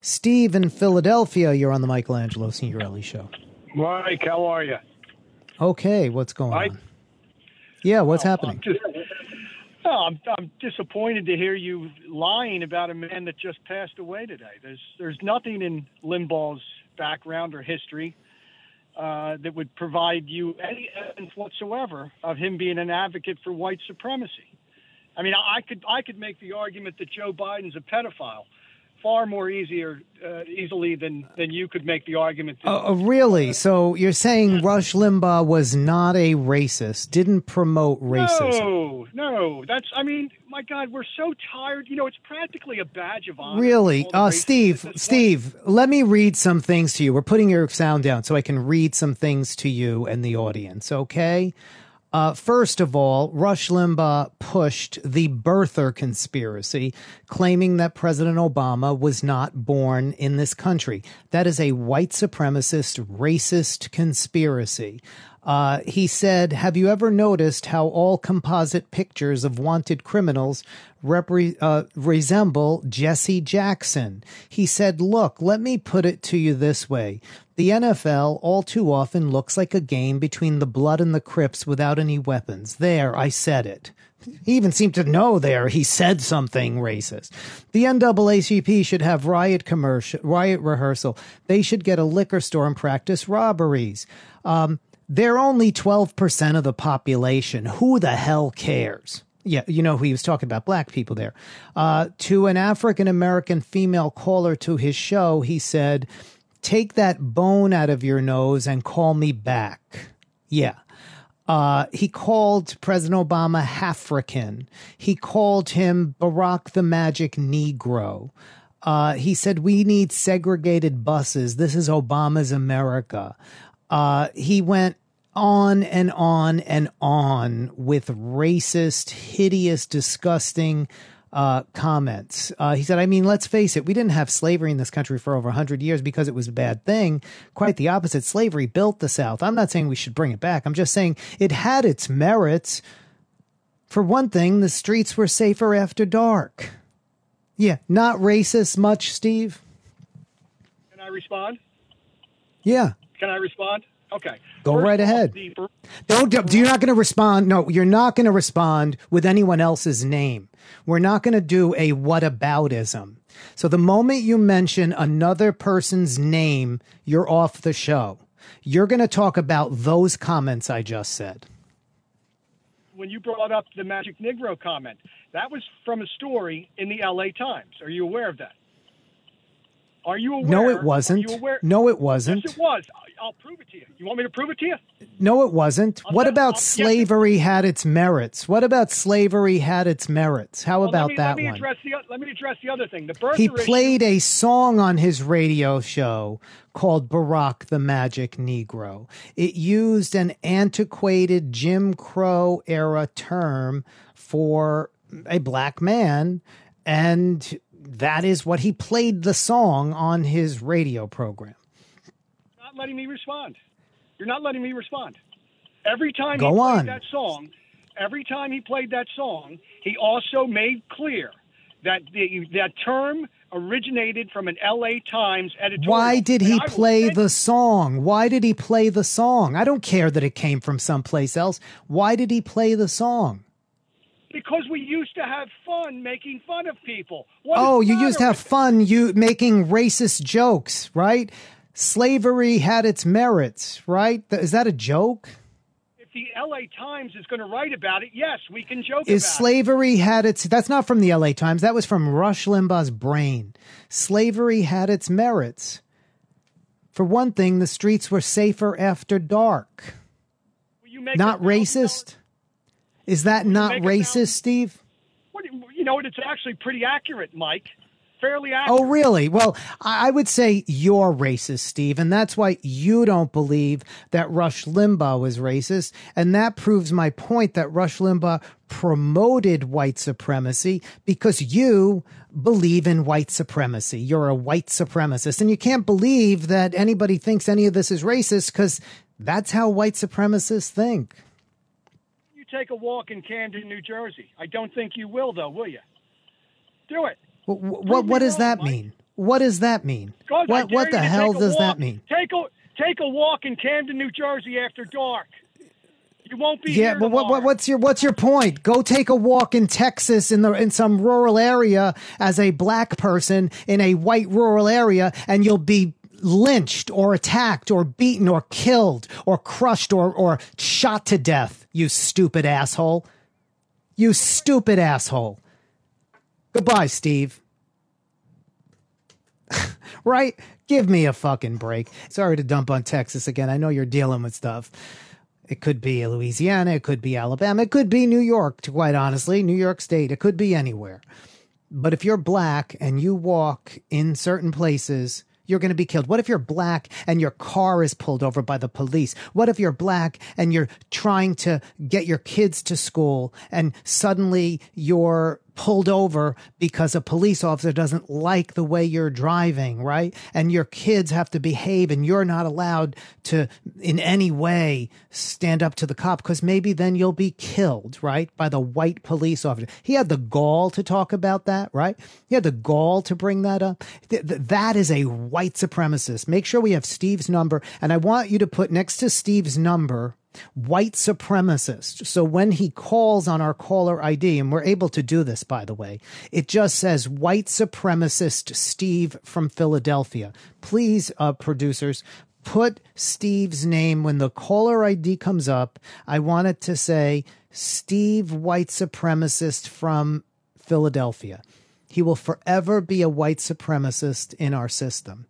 Steve in Philadelphia, you're on the Michelangelo Signorile show. Mike, how are you? Okay, what's going Mike? on? Yeah, what's Oh, happening? I'm, just, oh, I'm, I'm disappointed to hear you lying about a man that just passed away today. There's there's nothing in Limbaugh's background or history uh, that would provide you any evidence whatsoever of him being an advocate for white supremacy. I mean, I could I could make the argument that Joe Biden's a pedophile far more easier uh, easily than than you could make the argument. That, Uh, really? So you're saying Rush Limbaugh was not a racist, didn't promote racism? No, no. That's. I mean, my God, we're so tired. You know, it's practically a badge of honor. Really? Uh, racists Steve, point. Steve, let me read some things to you. We're putting your sound down so I can read some things to you and the audience, okay? Uh, first of all, Rush Limbaugh pushed the birther conspiracy, claiming that President Obama was not born in this country. That is a white supremacist, racist conspiracy. Uh, he said, Have you ever noticed how all composite pictures of wanted criminals repre- uh, resemble Jesse Jackson? He said, Look, let me put it to you this way. The NFL all too often looks like a game between the Blood and the Crips without any weapons. There, I said it. He even seemed to know there he said something racist. The NAACP should have riot commercial, riot rehearsal. They should get a liquor store and practice robberies. Um, they're only 12% of the population. Who the hell cares? Yeah, you know, he was talking about black people there. Uh, to an African American female caller to his show, he said, Take that bone out of your nose and call me back. Yeah. Uh, he called President Obama African. He called him Barack the Magic Negro. Uh, he said, We need segregated buses. This is Obama's America. Uh, he went on and on and on with racist, hideous, disgusting uh, comments. Uh, he said, I mean, let's face it, we didn't have slavery in this country for over 100 years because it was a bad thing. Quite the opposite. Slavery built the South. I'm not saying we should bring it back. I'm just saying it had its merits. For one thing, the streets were safer after dark. Yeah, not racist much, Steve? Can I respond? Yeah. Can I respond? Okay. Go First right ahead. Don't, you're not going to respond. No, you're not going to respond with anyone else's name. We're not going to do a what whataboutism. So the moment you mention another person's name, you're off the show. You're going to talk about those comments I just said. when you brought up the Magic Negro comment, that was from a story in the L.A. Times. Are you aware of that? Are you aware? No, it wasn't. No, it wasn't. Yes, it was. I'll prove it to you. You want me to prove it to you? No, it wasn't. I'll What tell- about I'll- yes, slavery had its merits? What about slavery had its merits? How Well, about me, that let me one? Address the, let me address the other thing. The birther He issue- played a song on his radio show called Barack the Magic Negro. It used an antiquated Jim Crow era term for a black man, and that is what he played the song on his radio program. not letting me respond. You're not letting me respond. Every time Go he played that song, every time he played that song, he also made clear that the, that term originated from an L.A. Times editorial. Why did he And I will play the song? Why did he play the song? I don't care that it came from someplace else. Why did he play the song? Because we used to have fun making fun of people. What Oh, you used to have fun you making racist jokes, right? Slavery had its merits, right? Is that a joke? If the L.A. Times is going to write about it, yes, we can joke Is about it. slavery had its That's not from the LA Times. That was from Rush Limbaugh's brain. Slavery had its merits. For one thing, the streets were safer after dark. Will you make Not racist? Is that not racist, sound- Steve? What you, know what? It's actually pretty accurate, Mike. Fairly oh, accurate. Oh, really? Well, I I would say you're racist, Steve, and that's why you don't believe that Rush Limbaugh was racist. And that proves my point that Rush Limbaugh promoted white supremacy because you believe in white supremacy. You're a white supremacist, and you can't believe that anybody thinks any of this is racist because that's how white supremacists think. Take a walk in Camden, New Jersey. I don't think you will, though, will you? Do it. What, what, what does that mean? What does that mean? What what the hell does walk- that mean? Take a take a walk in Camden, New Jersey after dark. You won't be Yeah, but what, what what's your what's your point? Go take a walk in Texas in the in some rural area as a black person in a white rural area, and you'll be lynched or attacked or beaten or killed or crushed or or shot to death. You stupid asshole. You stupid asshole. Goodbye, Steve. right? Give me a fucking break. Sorry to dump on Texas again. I know you're dealing with stuff. It could be Louisiana, it could be Alabama, it could be New York, quite honestly, New York State, it could be anywhere. But if you're black and you walk in certain places, you're going to be killed. What if you're black and your car is pulled over by the police? What if you're black and you're trying to get your kids to school and suddenly you're pulled over because a police officer doesn't like the way you're driving, right? And your kids have to behave and you're not allowed to in any way stand up to the cop because maybe then you'll be killed, right? By the white police officer. He had the gall to talk about that, right? He had the gall to bring that up. Th- th- that is a white supremacist. Make sure we have Steve's number. And I want you to put next to Steve's number, white supremacist. So when he calls on our caller ID, and we're able to do this, by the way, it just says white supremacist Steve from Philadelphia. Please, uh, producers, put Steve's name when the caller ID comes up. I want it to say Steve White Supremacist from Philadelphia. He will forever be a white supremacist in our system.